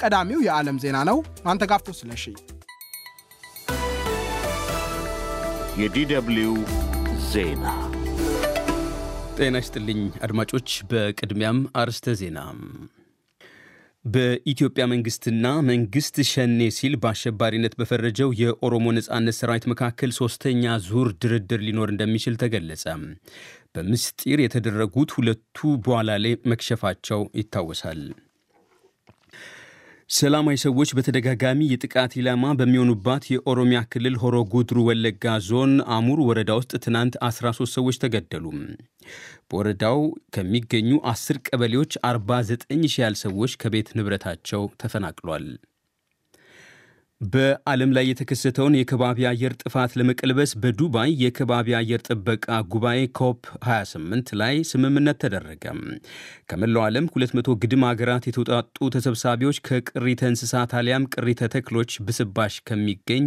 ቀዳሚው የዓለም ዜና ነው። ማንተጋፍቶ ስለሺ የዲደብሊው ዜና ጤና ይስጥልኝ አድማጮች። በቅድሚያም አርስተ ዜና በኢትዮጵያ መንግስትና መንግስት ሸኔ ሲል በአሸባሪነት በፈረጀው የኦሮሞ ነጻነት ሰራዊት መካከል ሶስተኛ ዙር ድርድር ሊኖር እንደሚችል ተገለጸ። በምስጢር የተደረጉት ሁለቱ በኋላ ላይ መክሸፋቸው ይታወሳል። ሰላማዊ ሰዎች በተደጋጋሚ የጥቃት ኢላማ በሚሆኑባት የኦሮሚያ ክልል ሆሮ ጉድሩ ወለጋ ዞን አሙር ወረዳ ውስጥ ትናንት 13 ሰዎች ተገደሉ። በወረዳው ከሚገኙ አስር ቀበሌዎች 49 ሺህ ያህል ሰዎች ከቤት ንብረታቸው ተፈናቅሏል። በዓለም ላይ የተከሰተውን የከባቢ አየር ጥፋት ለመቀልበስ በዱባይ የከባቢ አየር ጥበቃ ጉባኤ ኮፕ 28 ላይ ስምምነት ተደረገ። ከመላው ዓለም 200 ግድም ሀገራት የተውጣጡ ተሰብሳቢዎች ከቅሪተ እንስሳት አሊያም ቅሪተ ተክሎች ብስባሽ ከሚገኝ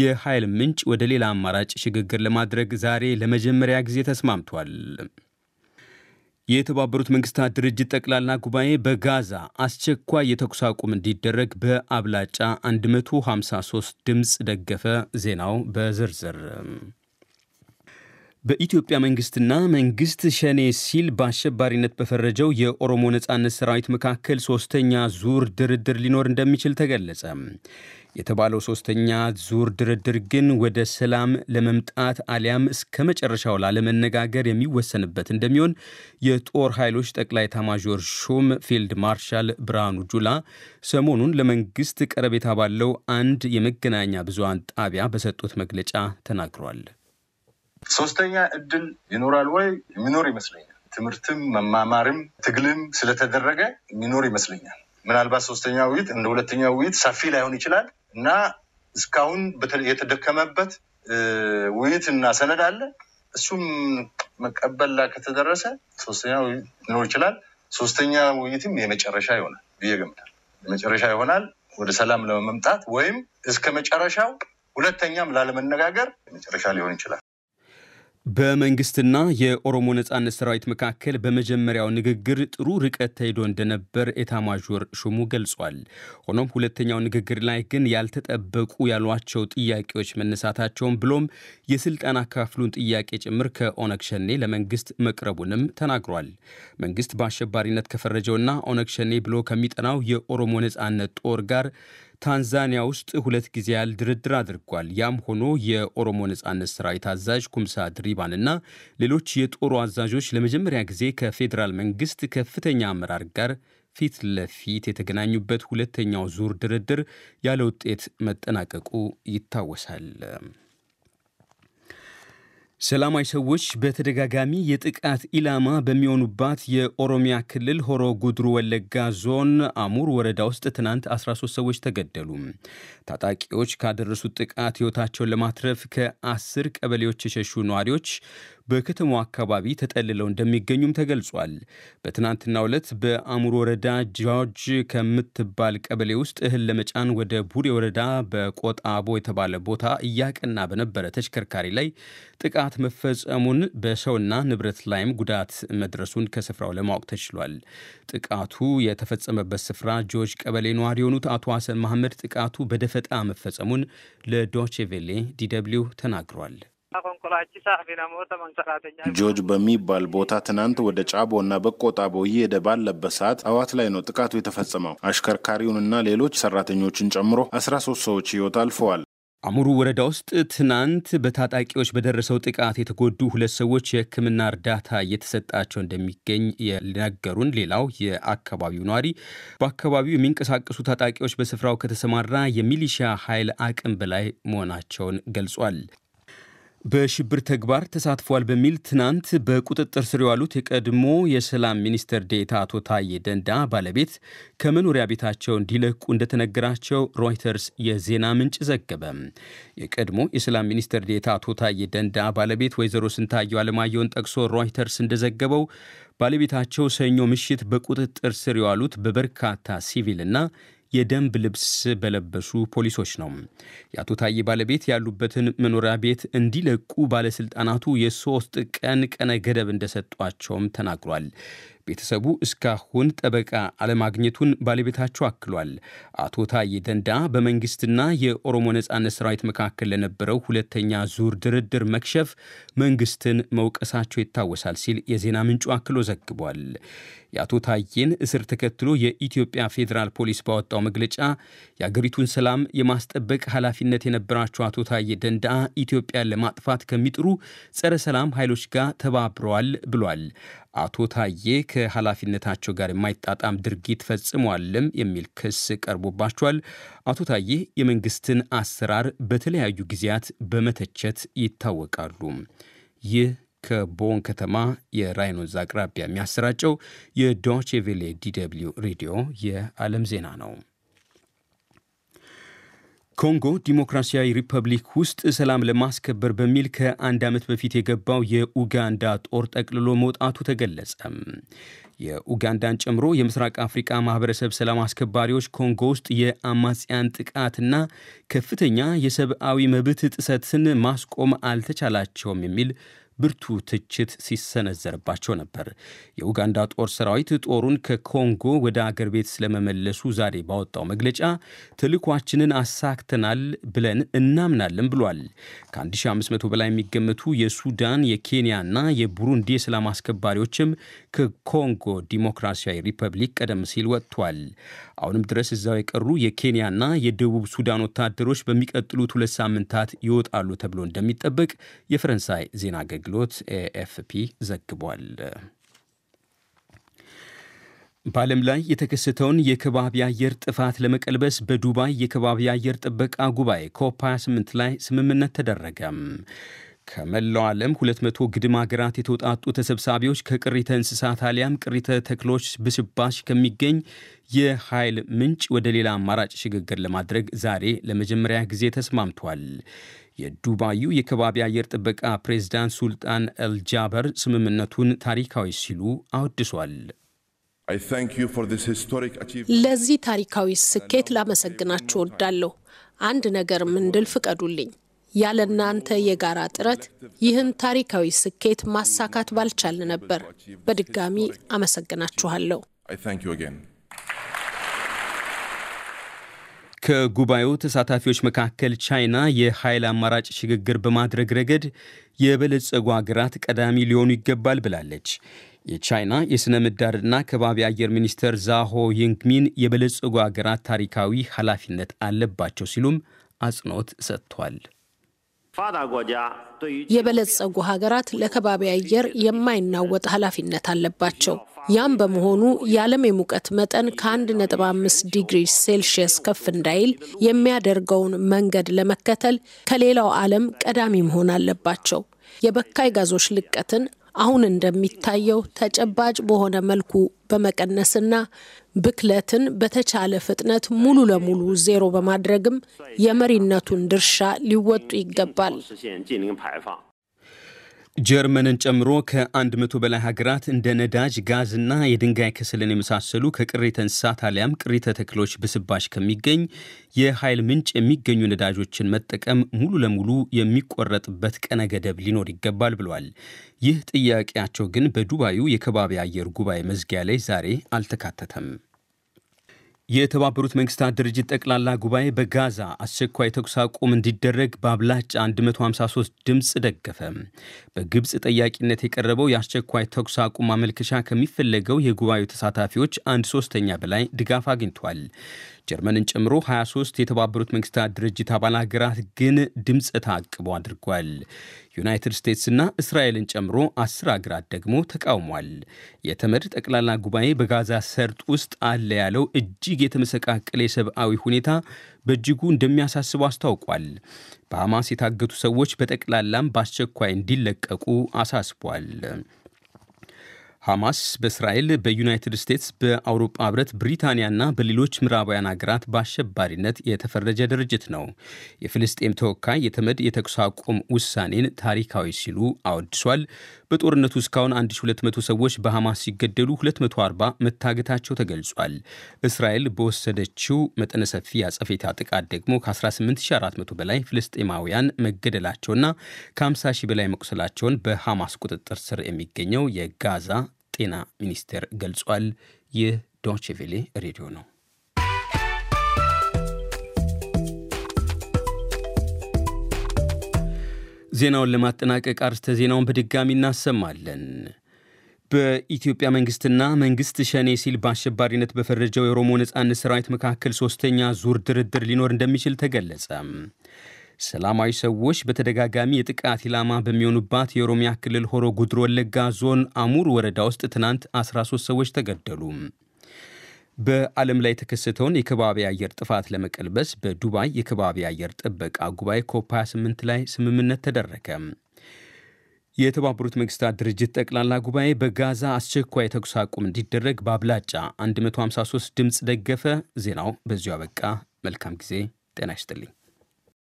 የኃይል ምንጭ ወደ ሌላ አማራጭ ሽግግር ለማድረግ ዛሬ ለመጀመሪያ ጊዜ ተስማምቷል። የተባበሩት መንግስታት ድርጅት ጠቅላላ ጉባኤ በጋዛ አስቸኳይ የተኩስ አቁም እንዲደረግ በአብላጫ 153 ድምፅ ደገፈ። ዜናው በዝርዝር በኢትዮጵያ መንግስትና መንግስት ሸኔ ሲል በአሸባሪነት በፈረጀው የኦሮሞ ነጻነት ሰራዊት መካከል ሶስተኛ ዙር ድርድር ሊኖር እንደሚችል ተገለጸ። የተባለው ሶስተኛ ዙር ድርድር ግን ወደ ሰላም ለመምጣት አሊያም እስከ መጨረሻው ላለመነጋገር የሚወሰንበት እንደሚሆን የጦር ኃይሎች ጠቅላይ ኤታማዦር ሹም ፊልድ ማርሻል ብርሃኑ ጁላ ሰሞኑን ለመንግስት ቀረቤታ ባለው አንድ የመገናኛ ብዙሃን ጣቢያ በሰጡት መግለጫ ተናግሯል። ሶስተኛ እድል ይኖራል ወይ? የሚኖር ይመስለኛል። ትምህርትም መማማርም ትግልም ስለተደረገ የሚኖር ይመስለኛል። ምናልባት ሶስተኛ ውይይት እንደ ሁለተኛ ውይይት ሰፊ ላይሆን ይችላል እና እስካሁን የተደከመበት ውይይት እና ሰነድ አለ። እሱም መቀበል ላይ ከተደረሰ ሶስተኛ ውይይት ሊኖር ይችላል። ሶስተኛ ውይይትም የመጨረሻ ይሆናል ብዬ እገምታለሁ። የመጨረሻ ይሆናል ወደ ሰላም ለመምጣት ወይም እስከ መጨረሻው ሁለተኛም ላለመነጋገር የመጨረሻ ሊሆን ይችላል። በመንግስትና የኦሮሞ ነጻነት ሰራዊት መካከል በመጀመሪያው ንግግር ጥሩ ርቀት ተሄዶ እንደነበር ኤታማዦር ሹሙ ገልጿል። ሆኖም ሁለተኛው ንግግር ላይ ግን ያልተጠበቁ ያሏቸው ጥያቄዎች መነሳታቸውን ብሎም የስልጣን አካፍሉን ጥያቄ ጭምር ከኦነግ ሸኔ ለመንግስት መቅረቡንም ተናግሯል። መንግስት በአሸባሪነት ከፈረጀውና ኦነግ ሸኔ ብሎ ከሚጠናው የኦሮሞ ነጻነት ጦር ጋር ታንዛኒያ ውስጥ ሁለት ጊዜ ያህል ድርድር አድርጓል። ያም ሆኖ የኦሮሞ ነጻነት ሰራዊት አዛዥ ኩምሳ ድሪባንና ሌሎች የጦሩ አዛዦች ለመጀመሪያ ጊዜ ከፌዴራል መንግስት ከፍተኛ አመራር ጋር ፊት ለፊት የተገናኙበት ሁለተኛው ዙር ድርድር ያለ ውጤት መጠናቀቁ ይታወሳል። ሰላማዊ ሰዎች በተደጋጋሚ የጥቃት ኢላማ በሚሆኑባት የኦሮሚያ ክልል ሆሮ ጉድሩ ወለጋ ዞን አሙር ወረዳ ውስጥ ትናንት 13 ሰዎች ተገደሉ። ታጣቂዎች ካደረሱት ጥቃት ሕይወታቸውን ለማትረፍ ከአስር ቀበሌዎች የሸሹ ነዋሪዎች በከተማው አካባቢ ተጠልለው እንደሚገኙም ተገልጿል። በትናንትናው ዕለት በአሙር ወረዳ ጃጅ ከምትባል ቀበሌ ውስጥ እህል ለመጫን ወደ ቡሬ ወረዳ በቆጣቦ የተባለ ቦታ እያቀና በነበረ ተሽከርካሪ ላይ ጥቃት መፈጸሙን በሰውና ንብረት ላይም ጉዳት መድረሱን ከስፍራው ለማወቅ ተችሏል። ጥቃቱ የተፈጸመበት ስፍራ ጆጅ ቀበሌ ነዋሪ የሆኑት አቶ ሐሰን መሐመድ ጥቃቱ በደፈጣ መፈጸሙን ለዶቼቬሌ ዲደብሊው ተናግረዋል። ጆርጅ በሚባል ቦታ ትናንት ወደ ጫቦ እና በቆጣቦ እየሄደ ባለበት ሰዓት ጠዋት ላይ ነው ጥቃቱ የተፈጸመው። አሽከርካሪውንና ሌሎች ሰራተኞችን ጨምሮ አስራ ሶስት ሰዎች ሕይወት አልፈዋል። አሙሩ ወረዳ ውስጥ ትናንት በታጣቂዎች በደረሰው ጥቃት የተጎዱ ሁለት ሰዎች የሕክምና እርዳታ እየተሰጣቸው እንደሚገኝ የነገሩን ሌላው የአካባቢው ነዋሪ በአካባቢው የሚንቀሳቀሱ ታጣቂዎች በስፍራው ከተሰማራ የሚሊሻ ኃይል አቅም በላይ መሆናቸውን ገልጿል። በሽብር ተግባር ተሳትፏል በሚል ትናንት በቁጥጥር ስር የዋሉት የቀድሞ የሰላም ሚኒስትር ዴታ አቶ ታዬ ደንዳ ባለቤት ከመኖሪያ ቤታቸው እንዲለቁ እንደተነገራቸው ሮይተርስ የዜና ምንጭ ዘገበ። የቀድሞ የሰላም ሚኒስትር ዴታ አቶ ታዬ ደንዳ ባለቤት ወይዘሮ ስንታየው አለማየሁን ጠቅሶ ሮይተርስ እንደዘገበው ባለቤታቸው ሰኞ ምሽት በቁጥጥር ስር የዋሉት በበርካታ ሲቪልና የደንብ ልብስ በለበሱ ፖሊሶች ነው። የአቶ ታዬ ባለቤት ያሉበትን መኖሪያ ቤት እንዲለቁ ባለስልጣናቱ የሶስት ቀን ቀነ ገደብ እንደሰጧቸውም ተናግሯል። ቤተሰቡ እስካሁን ጠበቃ አለማግኘቱን ባለቤታቸው አክሏል። አቶ ታዬ ደንዳ በመንግስትና የኦሮሞ ነጻነት ሰራዊት መካከል ለነበረው ሁለተኛ ዙር ድርድር መክሸፍ መንግስትን መውቀሳቸው ይታወሳል ሲል የዜና ምንጩ አክሎ ዘግቧል። የአቶ ታዬን እስር ተከትሎ የኢትዮጵያ ፌዴራል ፖሊስ ባወጣው መግለጫ የአገሪቱን ሰላም የማስጠበቅ ኃላፊነት የነበራቸው አቶ ታዬ ደንዳ ኢትዮጵያን ለማጥፋት ከሚጥሩ ጸረ ሰላም ኃይሎች ጋር ተባብረዋል ብሏል። አቶ ታዬ ከኃላፊነታቸው ጋር የማይጣጣም ድርጊት ፈጽሟልም የሚል ክስ ቀርቦባቸዋል። አቶ ታዬ የመንግስትን አሰራር በተለያዩ ጊዜያት በመተቸት ይታወቃሉ። ይህ ከቦን ከተማ የራይን ወንዝ አቅራቢያ የሚያሰራጨው የዶቼ ቬሌ ዲደብሊው ሬዲዮ የዓለም ዜና ነው። ኮንጎ ዲሞክራሲያዊ ሪፐብሊክ ውስጥ ሰላም ለማስከበር በሚል ከአንድ ዓመት በፊት የገባው የኡጋንዳ ጦር ጠቅልሎ መውጣቱ ተገለጸ። የኡጋንዳን ጨምሮ የምስራቅ አፍሪቃ ማህበረሰብ ሰላም አስከባሪዎች ኮንጎ ውስጥ የአማጽያን ጥቃትና ከፍተኛ የሰብአዊ መብት ጥሰትን ማስቆም አልተቻላቸውም የሚል ብርቱ ትችት ሲሰነዘርባቸው ነበር። የኡጋንዳ ጦር ሰራዊት ጦሩን ከኮንጎ ወደ አገር ቤት ስለመመለሱ ዛሬ ባወጣው መግለጫ ተልኳችንን አሳክተናል ብለን እናምናለን ብሏል። ከ1500 በላይ የሚገመቱ የሱዳን የኬንያና የቡሩንዲ የሰላም አስከባሪዎችም ከኮንጎ ዲሞክራሲያዊ ሪፐብሊክ ቀደም ሲል ወጥቷል። አሁንም ድረስ እዛው የቀሩ የኬንያና የደቡብ ሱዳን ወታደሮች በሚቀጥሉት ሁለት ሳምንታት ይወጣሉ ተብሎ እንደሚጠበቅ የፈረንሳይ ዜና አገልግሎት ኤኤፍፒ ዘግቧል። በዓለም ላይ የተከሰተውን የከባቢ አየር ጥፋት ለመቀልበስ በዱባይ የከባቢ አየር ጥበቃ ጉባኤ ኮፕ 28 ላይ ስምምነት ተደረገ። ከመላው ዓለም 200 ግድም ሀገራት የተውጣጡ ተሰብሳቢዎች ከቅሪተ እንስሳት አሊያም ቅሪተ ተክሎች ብስባሽ ከሚገኝ የኃይል ምንጭ ወደ ሌላ አማራጭ ሽግግር ለማድረግ ዛሬ ለመጀመሪያ ጊዜ ተስማምቷል። የዱባዩ የከባቢ አየር ጥበቃ ፕሬዝዳንት ሱልጣን አልጃበር ስምምነቱን ታሪካዊ ሲሉ አወድሷል። ለዚህ ታሪካዊ ስኬት ላመሰግናችሁ እወዳለሁ። አንድ ነገርም እንድል ፍቀዱልኝ። ያለ እናንተ የጋራ ጥረት ይህን ታሪካዊ ስኬት ማሳካት ባልቻል ነበር። በድጋሚ አመሰግናችኋለሁ። ከጉባኤው ተሳታፊዎች መካከል ቻይና የኃይል አማራጭ ሽግግር በማድረግ ረገድ የበለጸጉ ሀገራት ቀዳሚ ሊሆኑ ይገባል ብላለች። የቻይና የሥነ ምህዳርና ከባቢ አየር ሚኒስትር ዛሆ ይንግሚን የበለጸጉ ሀገራት ታሪካዊ ኃላፊነት አለባቸው ሲሉም አጽንኦት ሰጥቷል። የበለጸጉ ሀገራት ለከባቢ አየር የማይናወጥ ኃላፊነት አለባቸው። ያም በመሆኑ የዓለም የሙቀት መጠን ከ1.5 ዲግሪ ሴልሺየስ ከፍ እንዳይል የሚያደርገውን መንገድ ለመከተል ከሌላው ዓለም ቀዳሚ መሆን አለባቸው። የበካይ ጋዞች ልቀትን አሁን እንደሚታየው ተጨባጭ በሆነ መልኩ በመቀነስና ብክለትን በተቻለ ፍጥነት ሙሉ ለሙሉ ዜሮ በማድረግም የመሪነቱን ድርሻ ሊወጡ ይገባል። ጀርመንን ጨምሮ ከአንድ መቶ በላይ ሀገራት እንደ ነዳጅ፣ ጋዝና የድንጋይ ከሰልን የመሳሰሉ ከቅሪተ እንስሳት አሊያም ቅሪተ ተክሎች ብስባሽ ከሚገኝ የኃይል ምንጭ የሚገኙ ነዳጆችን መጠቀም ሙሉ ለሙሉ የሚቆረጥበት ቀነ ገደብ ሊኖር ይገባል ብሏል። ይህ ጥያቄያቸው ግን በዱባዩ የከባቢ አየር ጉባኤ መዝጊያ ላይ ዛሬ አልተካተተም። የተባበሩት መንግስታት ድርጅት ጠቅላላ ጉባኤ በጋዛ አስቸኳይ ተኩስ አቁም እንዲደረግ በአብላጫ 153 ድምፅ ደገፈ። በግብፅ ጠያቂነት የቀረበው የአስቸኳይ ተኩስ አቁም ማመልከቻ ከሚፈለገው የጉባኤው ተሳታፊዎች አንድ ሶስተኛ በላይ ድጋፍ አግኝቷል። ጀርመንን ጨምሮ 23 የተባበሩት መንግስታት ድርጅት አባል ሀገራት ግን ድምፀ ተአቅቦ አድርጓል። ዩናይትድ ስቴትስና እስራኤልን ጨምሮ አስር ሀገራት ደግሞ ተቃውሟል። የተመድ ጠቅላላ ጉባኤ በጋዛ ሰርጥ ውስጥ አለ ያለው እጅግ የተመሰቃቀለ የሰብአዊ ሁኔታ በእጅጉ እንደሚያሳስበው አስታውቋል። በሐማስ የታገቱ ሰዎች በጠቅላላም በአስቸኳይ እንዲለቀቁ አሳስቧል። ሐማስ በእስራኤል በዩናይትድ ስቴትስ በአውሮፓ ህብረት ብሪታንያና በሌሎች ምዕራባውያን ሀገራት በአሸባሪነት የተፈረጀ ድርጅት ነው። የፍልስጤም ተወካይ የተመድ የተኩስ አቁም ውሳኔን ታሪካዊ ሲሉ አወድሷል። በጦርነቱ እስካሁን 1200 ሰዎች በሐማስ ሲገደሉ 240 መታገታቸው ተገልጿል። እስራኤል በወሰደችው መጠነ ሰፊ አጸፌታ ጥቃት ደግሞ ከ18400 በላይ ፍልስጤማውያን መገደላቸውና ከ50 ሺህ በላይ መቁሰላቸውን በሐማስ ቁጥጥር ስር የሚገኘው የጋዛ ጤና ሚኒስቴር ገልጿል። ይህ ዶችቬሌ ሬዲዮ ነው። ዜናውን ለማጠናቀቅ አርስተ ዜናውን በድጋሚ እናሰማለን። በኢትዮጵያ መንግስትና መንግስት ሸኔ ሲል በአሸባሪነት በፈረጀው የኦሮሞ ነጻነት ሰራዊት መካከል ሶስተኛ ዙር ድርድር ሊኖር እንደሚችል ተገለጸ። ሰላማዊ ሰዎች በተደጋጋሚ የጥቃት ኢላማ በሚሆኑባት የኦሮሚያ ክልል ሆሮ ጉድሮ ወለጋ ዞን አሙሩ ወረዳ ውስጥ ትናንት 13 ሰዎች ተገደሉ። በዓለም ላይ የተከሰተውን የከባቢ አየር ጥፋት ለመቀልበስ በዱባይ የከባቢ አየር ጥበቃ ጉባኤ ኮፕ 28 ላይ ስምምነት ተደረገ። የተባበሩት መንግስታት ድርጅት ጠቅላላ ጉባኤ በጋዛ አስቸኳይ የተኩስ አቁም እንዲደረግ በአብላጫ 153 ድምፅ ደገፈ። ዜናው በዚሁ አበቃ። መልካም ጊዜ። ጤና ይስጥልኝ።